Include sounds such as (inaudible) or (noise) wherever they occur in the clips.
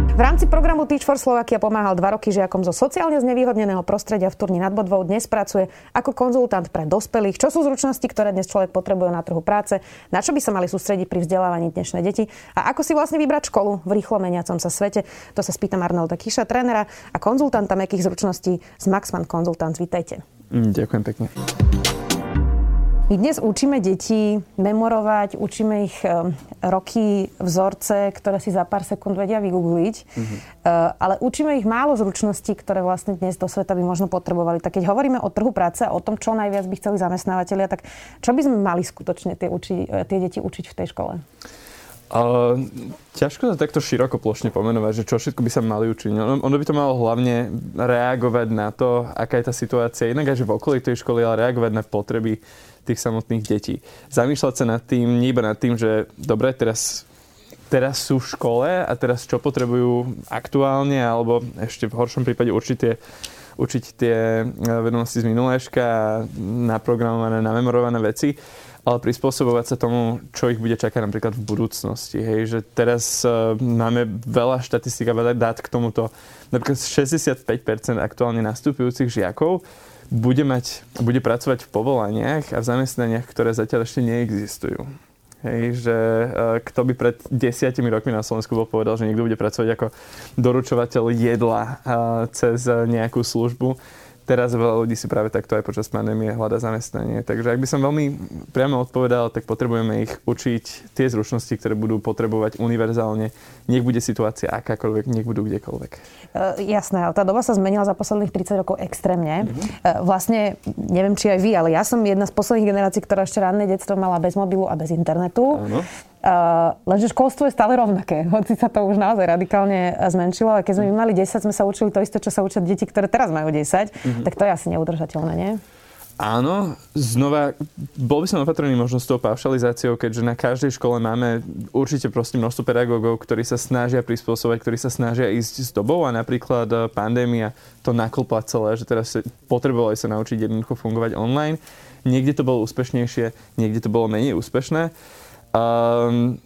V rámci programu Teach for Slovakia pomáhal dva roky žiakom zo sociálne znevýhodneného prostredia v Turni nad Bodvou. Dnes pracuje ako konzultant pre dospelých. Čo sú zručnosti, ktoré dnes človek potrebuje na trhu práce? Na čo by sa mali sústrediť pri vzdelávaní dnešnej deti? A ako si vlastne vybrať školu v rýchlo meniacom sa svete? To sa spýtam Arnolda Kiša, trénera a konzultanta mekých zručností z Maxman Consultants. Vítajte. Ďakujem pekne. My dnes učíme deti memorovať, učíme ich e, roky, vzorce, ktoré si za pár sekúnd vedia vygoogliť, mm-hmm. ale učíme ich málo zručností, ktoré vlastne dnes do sveta by možno potrebovali. Tak keď hovoríme o trhu práce a o tom, čo najviac by chceli zamestnávateľia, tak čo by sme mali skutočne tie, uči, tie deti učiť v tej škole? Uh, ťažko to takto široko plošne pomenovať, že čo všetko by sa mali učiť. Ono, ono by to malo hlavne reagovať na to, aká je tá situácia, inak aj že v okolí tej školy, ale reagovať na potreby tých samotných detí. Zamýšľať sa nad tým, nie iba nad tým, že dobre, teraz teraz sú v škole a teraz čo potrebujú aktuálne, alebo ešte v horšom prípade určite učiť tie eh, vedomosti z minulého a naprogramované, namemorované veci, ale prispôsobovať sa tomu, čo ich bude čakať napríklad v budúcnosti. Hej, že teraz uh, máme veľa štatistik a veľa dát k tomuto. Napríklad 65% aktuálne nastupujúcich žiakov bude, mať, bude pracovať v povolaniach a v zamestnaniach, ktoré zatiaľ ešte neexistujú. Hej, že e, kto by pred desiatimi rokmi na Slovensku bol povedal, že niekto bude pracovať ako doručovateľ jedla e, cez nejakú službu, teraz veľa ľudí si práve takto aj počas pandémie hľada zamestnanie. Takže ak by som veľmi priamo odpovedal, tak potrebujeme ich učiť tie zručnosti, ktoré budú potrebovať univerzálne. Nech bude situácia akákoľvek, nech budú kdekoľvek. Uh, jasné, ale tá doba sa zmenila za posledných 30 rokov extrémne. Mm-hmm. Uh, vlastne, neviem či aj vy, ale ja som jedna z posledných generácií, ktorá ešte ranné detstvo mala bez mobilu a bez internetu. Áno. Uh, lenže školstvo je stále rovnaké, (laughs) hoci sa to už naozaj radikálne zmenšilo. A keď sme mali 10, sme sa učili to isté, čo sa učia deti, ktoré teraz majú 10, mm-hmm. tak to je asi neudržateľné, nie? Áno, znova, bol by som opatrný možno s tou paušalizáciou, keďže na každej škole máme určite proste množstvo pedagógov, ktorí sa snažia prispôsobať, ktorí sa snažia ísť s dobou a napríklad eh, pandémia to naklpla celé, že teraz potrebovali sa naučiť jednoducho fungovať online. Niekde to bolo úspešnejšie, niekde to bolo menej úspešné. Um,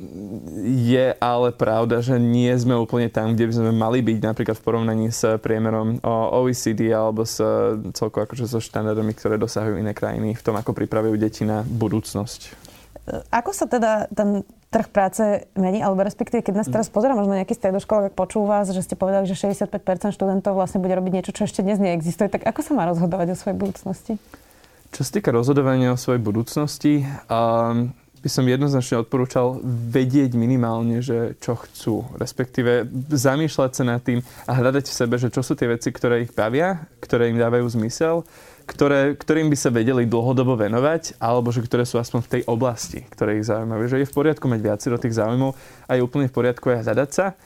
je ale pravda, že nie sme úplne tam, kde by sme mali byť napríklad v porovnaní s priemerom OECD alebo s celkovo akože so štandardami, ktoré dosahujú iné krajiny v tom, ako pripravujú deti na budúcnosť. Ako sa teda ten trh práce mení, alebo respektíve, keď nás teraz pozera možno nejaký stredoškolák, ak počúva, že ste povedali, že 65% študentov vlastne bude robiť niečo, čo ešte dnes neexistuje, tak ako sa má rozhodovať o svojej budúcnosti? Čo sa týka rozhodovania o svojej budúcnosti, um, by som jednoznačne odporúčal vedieť minimálne, že čo chcú. Respektíve zamýšľať sa nad tým a hľadať v sebe, že čo sú tie veci, ktoré ich bavia, ktoré im dávajú zmysel, ktoré, ktorým by sa vedeli dlhodobo venovať, alebo že ktoré sú aspoň v tej oblasti, ktoré ich zaujímajú. Že je v poriadku mať viacero tých záujmov a je úplne v poriadku aj hľadať sa,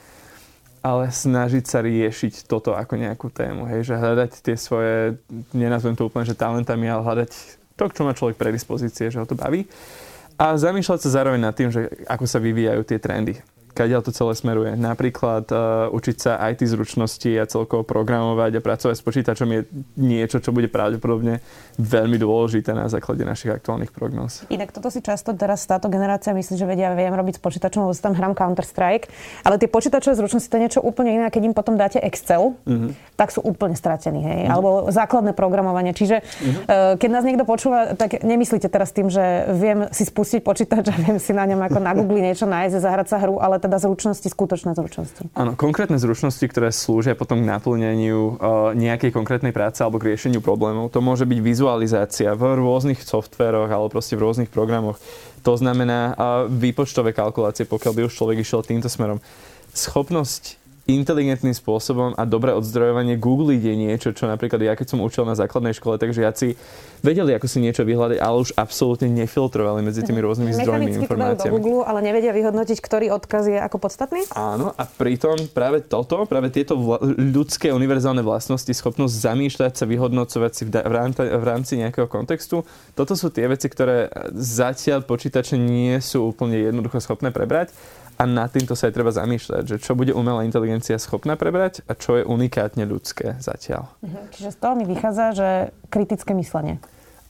ale snažiť sa riešiť toto ako nejakú tému. Hej? Že hľadať tie svoje, nenazvem to úplne, že talentami, ale hľadať to, čo má človek predispozície, že ho to baví. A zamišljala se zarovi na tim že ako se vivijaju ti trendi. Kadiaľ to celé smeruje. Napríklad uh, učiť sa IT zručnosti a celkovo programovať a pracovať s počítačom je niečo, čo bude pravdepodobne veľmi dôležité na základe našich aktuálnych prognóz. Inak toto si často teraz táto generácia myslí, že vedia, viem robiť s počítačom, lebo tam hrám Counter-Strike, ale tie počítačové zručnosti to je niečo úplne iné, keď im potom dáte Excel, mm-hmm. tak sú úplne stratení, hej? Mm-hmm. Alebo základné programovanie. Čiže mm-hmm. uh, keď nás niekto počúva, tak nemyslíte teraz tým, že viem si spustiť počítač a viem si na ňom ako na Google niečo nájsť, zahrať sa hru, ale teda zručnosti, skutočné zručnosti. Áno, konkrétne zručnosti, ktoré slúžia potom k naplneniu uh, nejakej konkrétnej práce alebo k riešeniu problémov. To môže byť vizualizácia v rôznych softveroch alebo proste v rôznych programoch. To znamená uh, výpočtové kalkulácie, pokiaľ by už človek išiel týmto smerom. Schopnosť inteligentným spôsobom a dobré odzdrojovanie googliť je niečo, čo napríklad ja keď som učil na základnej škole, takže žiaci vedeli, ako si niečo vyhľadať, ale už absolútne nefiltrovali medzi tými rôznymi zdrojmi informáciami. do Google, ale nevedia vyhodnotiť, ktorý odkaz je ako podstatný? Áno, a pritom práve toto, práve tieto vla- ľudské univerzálne vlastnosti, schopnosť zamýšľať sa, vyhodnocovať si v, da- v, rámci, v rámci nejakého kontextu, toto sú tie veci, ktoré zatiaľ počítače nie sú úplne jednoducho schopné prebrať a nad týmto sa aj treba zamýšľať, že čo bude umelá inteligencia inteligencia schopná prebrať a čo je unikátne ľudské zatiaľ. Mhm. Čiže z toho mi vychádza, že kritické myslenie.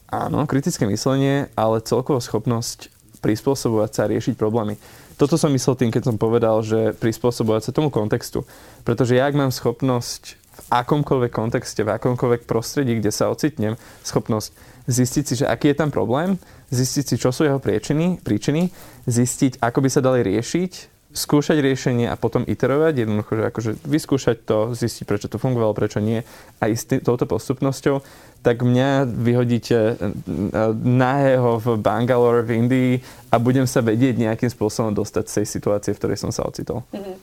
Áno, kritické myslenie, ale celková schopnosť prispôsobovať sa a riešiť problémy. Toto som myslel tým, keď som povedal, že prispôsobovať sa tomu kontextu. Pretože ja, ak mám schopnosť v akomkoľvek kontexte, v akomkoľvek prostredí, kde sa ocitnem, schopnosť zistiť si, že aký je tam problém, zistiť si, čo sú jeho príčiny, príčiny zistiť, ako by sa dali riešiť, skúšať riešenie a potom iterovať, jednoducho, že akože vyskúšať to, zistiť, prečo to fungovalo, prečo nie a ísť touto postupnosťou, tak mňa vyhodíte nahého v Bangalore v Indii a budem sa vedieť nejakým spôsobom dostať z tej situácie, v ktorej som sa ocitol. Mm-hmm.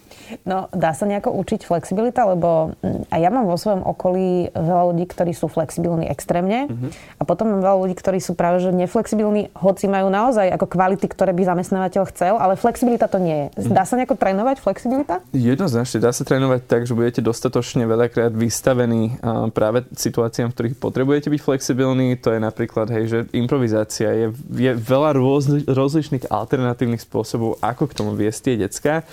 No, dá sa nejako učiť flexibilita, lebo mm, a ja mám vo svojom okolí veľa ľudí, ktorí sú flexibilní extrémne mm-hmm. a potom mám veľa ľudí, ktorí sú práve že neflexibilní, hoci majú naozaj ako kvality, ktoré by zamestnávateľ chcel, ale flexibilita to nie je. Dá sa nejako trénovať flexibilita? Jednoznačne, dá sa trénovať tak, že budete dostatočne veľakrát vystavení práve situáciám, v ktorých potrebujete byť flexibilní. To je napríklad, hej, že improvizácia je, je veľa rôz, rozličných alternatívnych spôsobov, ako k tomu viesť tie decka.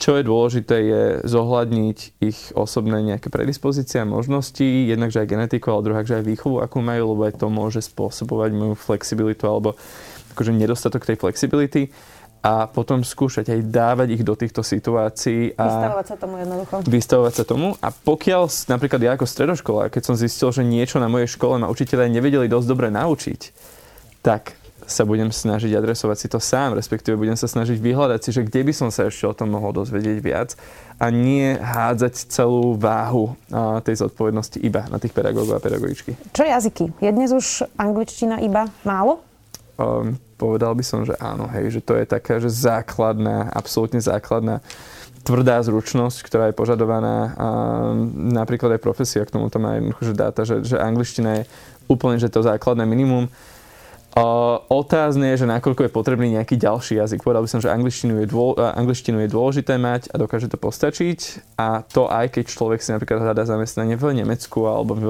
Čo je dôležité je zohľadniť ich osobné nejaké predispozície a možnosti, jednak že aj genetiku, ale druhá, že aj výchovu, akú majú, lebo aj to môže spôsobovať moju flexibilitu alebo akože nedostatok tej flexibility a potom skúšať aj dávať ich do týchto situácií. A vystavovať sa tomu jednoducho. Vystavovať sa tomu. A pokiaľ napríklad ja ako stredoškola, keď som zistil, že niečo na mojej škole ma učiteľe nevedeli dosť dobre naučiť, tak sa budem snažiť adresovať si to sám, respektíve budem sa snažiť vyhľadať si, že kde by som sa ešte o tom mohol dozvedieť viac a nie hádzať celú váhu tej zodpovednosti iba na tých pedagógov a pedagogičky. Čo jazyky? Je dnes už angličtina iba málo? Um, povedal by som, že áno, hej, že to je taká, že základná, absolútne základná tvrdá zručnosť, ktorá je požadovaná a napríklad aj profesia k tomuto má jednoducho, že dáta, že, že angličtina je úplne že to základné minimum Uh, otázne je, že nakoľko je potrebný nejaký ďalší jazyk. Povedal by som, že angličtinu je, dô, angličtinu je dôležité mať a dokáže to postačiť. A to aj keď človek si napríklad hľadá zamestnanie v Nemecku alebo v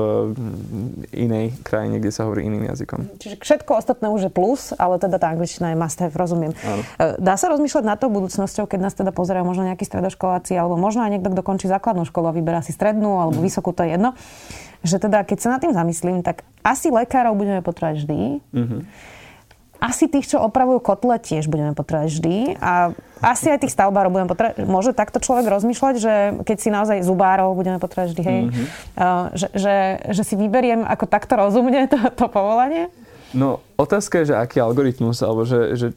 inej krajine, kde sa hovorí iným jazykom. Čiže všetko ostatné už je plus, ale teda tá angličtina je must have, rozumiem. Áno. E, dá sa rozmýšľať na to budúcnosťou, keď nás teda pozerajú možno nejakí stredoškoláci alebo možno aj niekto, kto končí základnú školu a vyberá si strednú alebo mm. vysokú, to je jedno že teda keď sa nad tým zamyslím, tak asi lekárov budeme potrebovať vždy. Mm-hmm. Asi tých, čo opravujú kotle, tiež budeme potrebovať vždy. A asi aj tých stavbárov budeme potrebovať. Môže takto človek rozmýšľať, že keď si naozaj zubárov budeme potrebovať vždy, hej, mm-hmm. že, že, že si vyberiem ako takto rozumne to, to povolanie? No, otázka je, že aký algoritmus, alebo že, že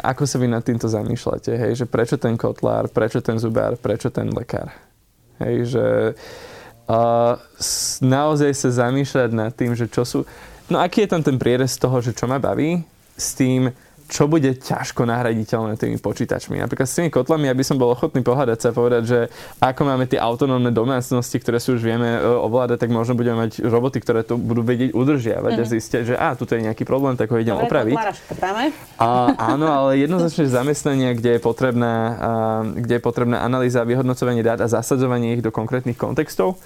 ako sa vy nad týmto zamýšľate, hej, že prečo ten kotlár, prečo ten zubár, prečo ten lekár. Hej, že uh, naozaj sa zamýšľať nad tým, že čo sú... No aký je tam ten prierez toho, že čo ma baví? S tým, čo bude ťažko nahraditeľné tými počítačmi. Napríklad s tými kotlami, aby som bol ochotný pohľadať sa a povedať, že ako máme tie autonómne domácnosti, ktoré si už vieme e, ovládať, tak možno budeme mať roboty, ktoré to budú vedieť udržiavať mm-hmm. a mhm. zistia, že a, tu je nejaký problém, tak ho idem Dobre, opraviť. A, áno, ale jednoznačne (laughs) zamestnania, kde je potrebná, kde je potrebná analýza, vyhodnocovanie dát a zasadzovanie ich do konkrétnych kontextov,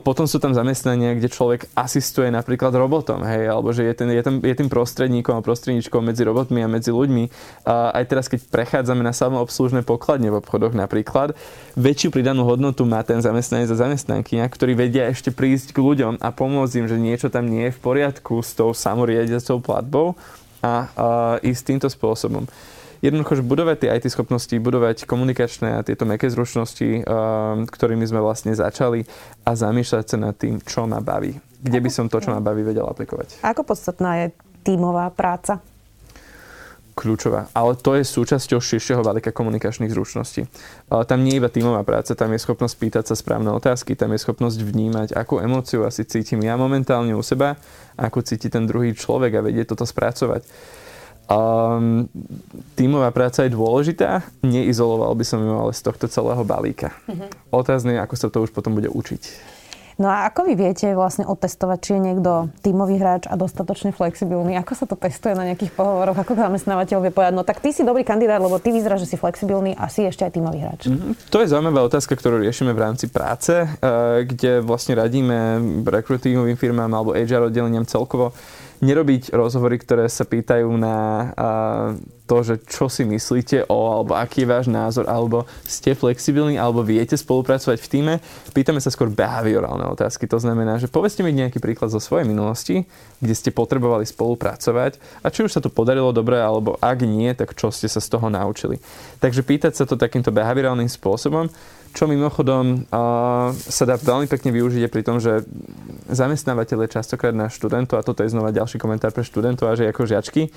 potom sú tam zamestnania, kde človek asistuje napríklad robotom, hej, alebo že je, ten, je, ten, je tým prostredníkom a prostredníčkom medzi robotmi a medzi ľuďmi. A aj teraz, keď prechádzame na samoobslužné pokladne v obchodoch napríklad, väčšiu pridanú hodnotu má ten zamestnanec a zamestnankyňa, ktorí vedia ešte prísť k ľuďom a pomôcť im, že niečo tam nie je v poriadku s tou samoriadiacou platbou a, a ísť týmto spôsobom jednoducho, že budovať tie IT schopnosti, budovať komunikačné a tieto meké zručnosti, um, ktorými sme vlastne začali a zamýšľať sa nad tým, čo ma baví. Kde by som to, čo ma baví, vedel aplikovať. Ako podstatná je tímová práca? kľúčová. Ale to je súčasťou širšieho balíka komunikačných zručností. Tam nie je iba tímová práca, tam je schopnosť pýtať sa správne otázky, tam je schopnosť vnímať, akú emóciu asi cítim ja momentálne u seba, ako cíti ten druhý človek a vedieť toto spracovať. Um, tímová práca je dôležitá, neizoloval by som ju ale z tohto celého balíka. Uh-huh. Otázne je, ako sa to už potom bude učiť. No a ako vy viete vlastne otestovať, či je niekto tímový hráč a dostatočne flexibilný? Ako sa to testuje na nejakých pohovoroch? Ako zamestnávateľ vie povedať, no tak ty si dobrý kandidát, lebo ty vyzerá, že si flexibilný a si ešte aj tímový hráč. Mm-hmm. To je zaujímavá otázka, ktorú riešime v rámci práce, eh, kde vlastne radíme rekrutímovým firmám alebo HR oddeleniam celkovo, nerobiť rozhovory, ktoré sa pýtajú na to, že čo si myslíte o, alebo aký je váš názor, alebo ste flexibilní, alebo viete spolupracovať v týme. Pýtame sa skôr behaviorálne otázky. To znamená, že povedzte mi nejaký príklad zo svojej minulosti, kde ste potrebovali spolupracovať a či už sa to podarilo dobre, alebo ak nie, tak čo ste sa z toho naučili. Takže pýtať sa to takýmto behaviorálnym spôsobom čo mimochodom uh, sa dá veľmi pekne využiť pri tom, že zamestnávateľ je častokrát na študentov, a toto je znova ďalší komentár pre študentov a že ako žiačky,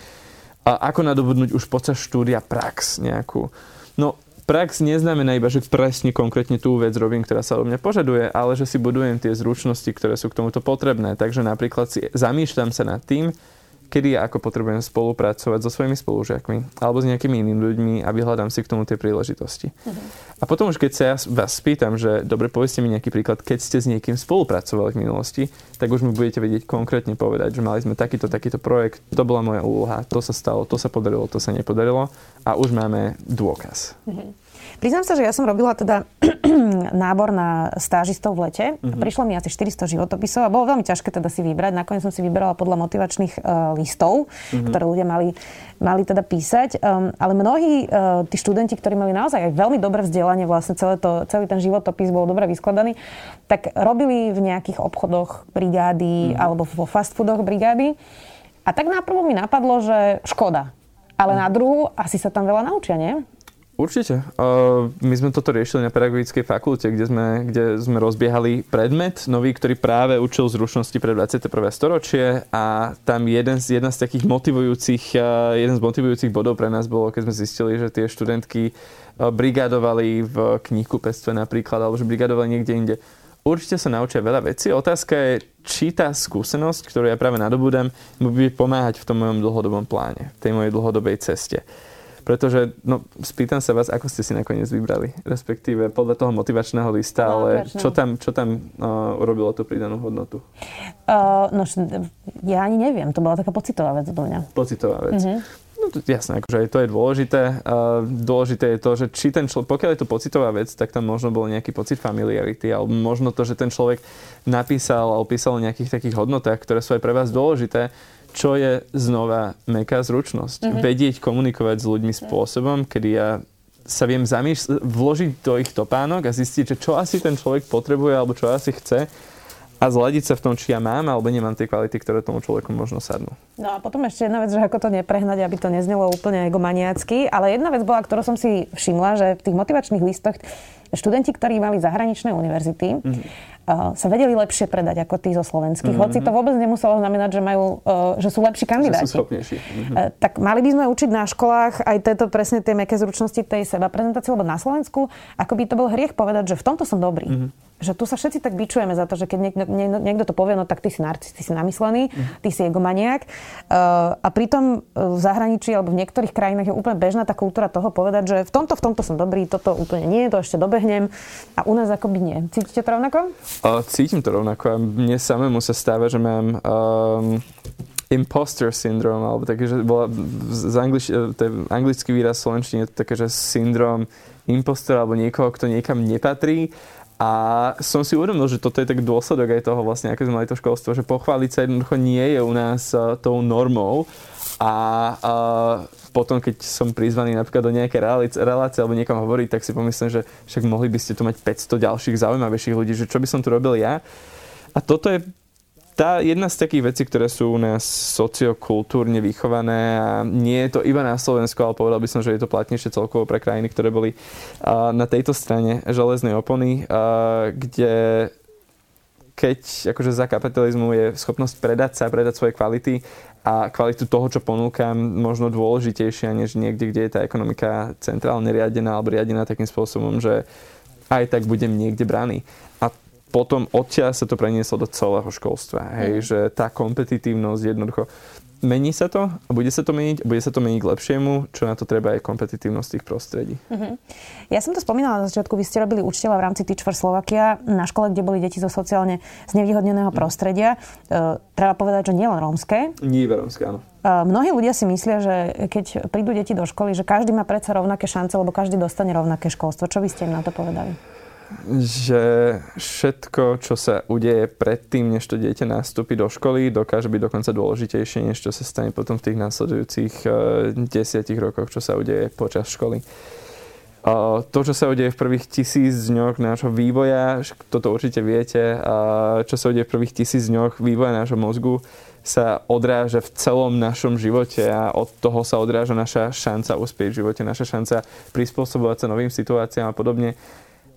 a ako nadobudnúť už počas štúdia prax nejakú. No, prax neznamená iba, že presne konkrétne tú vec robím, ktorá sa od mňa požaduje, ale že si budujem tie zručnosti, ktoré sú k tomuto potrebné. Takže napríklad si zamýšľam sa nad tým, kedy a ako potrebujem spolupracovať so svojimi spolužiakmi alebo s nejakými inými ľuďmi a vyhľadám si k tomu tie príležitosti. Uh-huh. A potom už keď sa ja vás spýtam, že dobre, povedzte mi nejaký príklad, keď ste s niekým spolupracovali v minulosti, tak už mi budete vedieť konkrétne povedať, že mali sme takýto, takýto projekt, to bola moja úloha, to sa stalo, to sa podarilo, to sa nepodarilo a už máme dôkaz. Uh-huh. Priznám sa, že ja som robila teda (clears throat) nábor na stážistov v lete. Uh-huh. Prišlo mi asi 400 životopisov a bolo veľmi ťažké teda si vybrať. Nakoniec som si vybrala podľa motivačných uh, listov, uh-huh. ktoré ľudia mali, mali teda písať. Um, ale mnohí uh, tí študenti, ktorí mali naozaj aj veľmi dobré vzdelanie, vlastne celé to, celý ten životopis bol dobre vyskladaný, tak robili v nejakých obchodoch brigády uh-huh. alebo vo fast foodoch brigády. A tak náprvo mi napadlo, že škoda. Ale na druhú asi sa tam veľa naučia, nie? Určite. My sme toto riešili na pedagogickej fakulte, kde sme, kde sme rozbiehali predmet nový, ktorý práve učil zručnosti pre 21. storočie a tam jeden z, jedna z takých motivujúcich, jeden z motivujúcich bodov pre nás bolo, keď sme zistili, že tie študentky brigadovali v knihkupectve napríklad, alebo že brigadovali niekde inde. Určite sa naučia veľa vecí. Otázka je, či tá skúsenosť, ktorú ja práve nadobúdam, bude pomáhať v tom mojom dlhodobom pláne, v tej mojej dlhodobej ceste. Pretože, no, spýtam sa vás, ako ste si nakoniec vybrali, respektíve podľa toho motivačného lista, no, ale čo tam, čo tam uh, urobilo tú pridanú hodnotu? Uh, no, ja ani neviem, to bola taká pocitová vec do mňa. Pocitová vec. Uh-huh. No to, jasné, akože to je dôležité. Uh, dôležité je to, že či ten človek, pokiaľ je to pocitová vec, tak tam možno bol nejaký pocit familiarity, alebo možno to, že ten človek napísal alebo písal o nejakých takých hodnotách, ktoré sú aj pre vás dôležité, čo je znova meká zručnosť. Mm-hmm. Vedieť komunikovať s ľuďmi spôsobom, kedy ja sa viem zamýšľať, vložiť do ich topánok a zistiť, že čo asi ten človek potrebuje alebo čo asi chce a zladiť sa v tom, či ja mám alebo nemám tie kvality, ktoré tomu človeku možno sadnú. No a potom ešte jedna vec, že ako to neprehnať, aby to neznelo úplne egomaniacky, ale jedna vec bola, ktorú som si všimla, že v tých motivačných listoch študenti, ktorí mali zahraničné univerzity, mm-hmm sa vedeli lepšie predať ako tí zo slovenských. Mm-hmm. Hoci to vôbec nemuselo znamenať, že, majú, uh, že sú lepší kandidáti. Že sú schopnejší. Mm-hmm. Uh, tak mali by sme učiť na školách aj tieto presne tie meké zručnosti tej seba prezentácie, lebo na Slovensku ako by to bol hriech povedať, že v tomto som dobrý. Mm-hmm že tu sa všetci tak bičujeme za to, že keď niekto, niekto to povie, no tak ty si narcis, ty si namyslený, mm. ty si egomaniak. Uh, a pritom v zahraničí alebo v niektorých krajinách je úplne bežná tá kultúra toho povedať, že v tomto, v tomto som dobrý, toto úplne nie, to ešte dobehnem. A u nás akoby nie. Cítite to rovnako? Uh, cítim to rovnako. A mne samému sa stáva, že mám um, imposter syndrom, alebo také, že bola z anglič, to je anglický výraz slovenčine, to také, že syndrom impostora alebo niekoho, kto niekam nepatrí a som si uvedomil, že toto je tak dôsledok aj toho vlastne, aké sme mali to školstvo, že pochváliť sa jednoducho nie je u nás uh, tou normou a uh, potom, keď som prizvaný napríklad do nejaké relácie alebo niekam hovoriť, tak si pomyslím, že však mohli by ste tu mať 500 ďalších zaujímavejších ľudí, že čo by som tu robil ja. A toto je tá jedna z takých vecí, ktoré sú u nás sociokultúrne vychované a nie je to iba na Slovensku, ale povedal by som, že je to platnejšie celkovo pre krajiny, ktoré boli na tejto strane železnej opony, kde keď akože za kapitalizmu je schopnosť predať sa, predať svoje kvality a kvalitu toho, čo ponúkam, možno dôležitejšia než niekde, kde je tá ekonomika centrálne riadená alebo riadená takým spôsobom, že aj tak budem niekde braný potom odtiaľ sa to prenieslo do celého školstva. Hej, mm. že tá kompetitívnosť jednoducho mení sa to a bude sa to meniť a bude sa to meniť k lepšiemu, čo na to treba aj kompetitívnosť tých prostredí. Mm-hmm. Ja som to spomínala na začiatku, vy ste robili učiteľa v rámci Teach for Slovakia na škole, kde boli deti zo sociálne znevýhodneného mm. prostredia. E, treba povedať, že nielen rómske. Nie iba rómske, áno. E, mnohí ľudia si myslia, že keď prídu deti do školy, že každý má predsa rovnaké šance, lebo každý dostane rovnaké školstvo. Čo by ste im na to povedali? Že všetko, čo sa udeje predtým, než to dieťa nastúpi do školy, dokáže byť dokonca dôležitejšie, než čo sa stane potom v tých následujúcich uh, desiatich rokoch, čo sa udeje počas školy. Uh, to, čo sa udeje v prvých tisíc dňoch nášho vývoja, toto určite viete, čo sa udeje v prvých tisíc dňoch vývoja nášho mozgu, sa odráža v celom našom živote a od toho sa odráža naša šanca uspieť v živote, naša šanca prispôsobovať sa novým situáciám a podobne.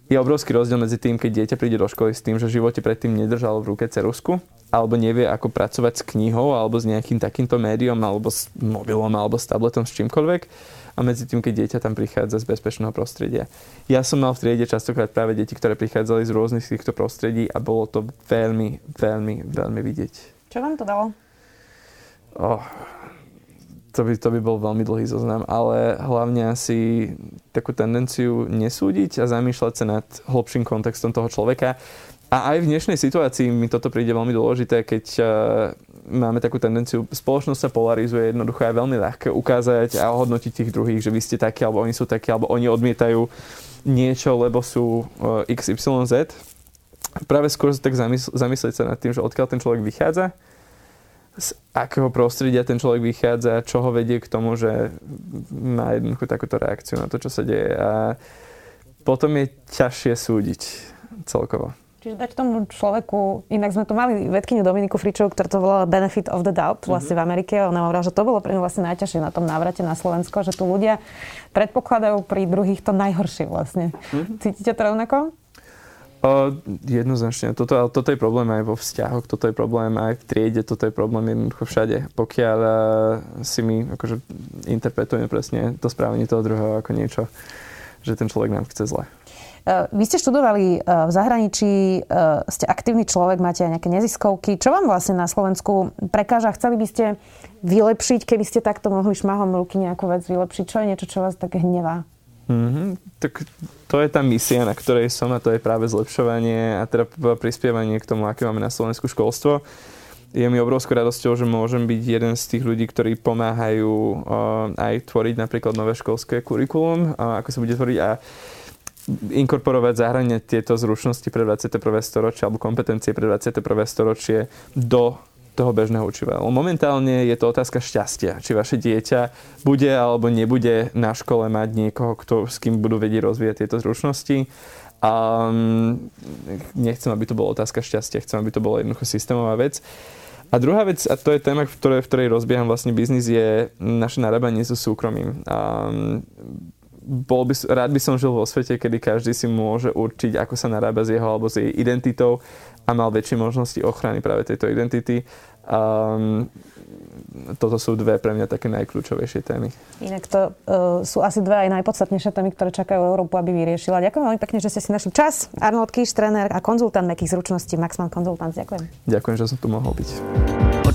Je obrovský rozdiel medzi tým, keď dieťa príde do školy s tým, že v živote predtým nedržalo v ruke cerusku, alebo nevie, ako pracovať s knihou, alebo s nejakým takýmto médium, alebo s mobilom, alebo s tabletom, s čímkoľvek. A medzi tým, keď dieťa tam prichádza z bezpečného prostredia. Ja som mal v triede častokrát práve deti, ktoré prichádzali z rôznych týchto prostredí a bolo to veľmi, veľmi, veľmi vidieť. Čo vám to dalo? Oh, to by, to by bol veľmi dlhý zoznam, ale hlavne asi takú tendenciu nesúdiť a zamýšľať sa nad hlbším kontextom toho človeka. A aj v dnešnej situácii mi toto príde veľmi dôležité, keď uh, máme takú tendenciu, spoločnosť sa polarizuje, jednoducho je veľmi ľahké ukázať a ohodnotiť tých druhých, že vy ste takí, alebo oni sú takí, alebo oni odmietajú niečo, lebo sú uh, XYZ práve skôr tak zamysl- zamyslieť sa nad tým, že odkiaľ ten človek vychádza, z akého prostredia ten človek vychádza, čo ho vedie k tomu, že má jednoducho takúto reakciu na to, čo sa deje. A potom je ťažšie súdiť celkovo. Čiže dať tomu človeku, inak sme tu mali vedkyňu Dominiku Fričov, ktorá to volala Benefit of the Doubt vlastne mm-hmm. v Amerike. Ona hovorila, že to bolo pre ňu vlastne najťažšie na tom návrate na Slovensko, že tu ľudia predpokladajú pri druhých to najhoršie vlastne. Mm-hmm. Cítite to rovnako? Jednoznačne. Toto, toto je problém aj vo vzťahoch, toto je problém aj v triede, toto je problém jednoducho všade. Pokiaľ uh, si my akože interpretujeme presne to správanie toho druhého ako niečo, že ten človek nám chce zle. Vy ste študovali v zahraničí, ste aktívny človek, máte aj nejaké neziskovky. Čo vám vlastne na Slovensku prekáža? Chceli by ste vylepšiť, keby ste takto mohli šmahom ruky nejakú vec vylepšiť? Čo je niečo, čo vás tak hnevá? Mm-hmm. Tak to je tá misia, na ktorej som a to je práve zlepšovanie a teda prispievanie k tomu, aké máme na Slovensku školstvo. Je mi obrovskou radosťou, že môžem byť jeden z tých ľudí, ktorí pomáhajú uh, aj tvoriť napríklad nové školské kurikulum, uh, ako sa bude tvoriť a inkorporovať, zahraniať tieto zručnosti pre 21. storočie alebo kompetencie pre 21. storočie do toho bežného učiva. Momentálne je to otázka šťastia, či vaše dieťa bude alebo nebude na škole mať niekoho, kto, s kým budú vedieť rozvíjať tieto zručnosti. A mm, nechcem, aby to bola otázka šťastia, chcem, aby to bola jednoducho systémová vec. A druhá vec, a to je téma, v ktorej, v ktorej rozbieham vlastne biznis, je naše narábanie so súkromím. A mm, bol by, rád by som žil vo svete, kedy každý si môže určiť, ako sa narába s jeho alebo s jej identitou a mal väčšie možnosti ochrany práve tejto identity. Um, toto sú dve pre mňa také najkľúčovejšie témy. Inak to uh, sú asi dve aj najpodstatnejšie témy, ktoré čakajú Európu, aby vyriešila. Ďakujem veľmi pekne, že ste si našli čas. Arnold Kíš, tréner a konzultant mekých zručností Maxman Consultants. Ďakujem. Ďakujem, že som tu mohol byť.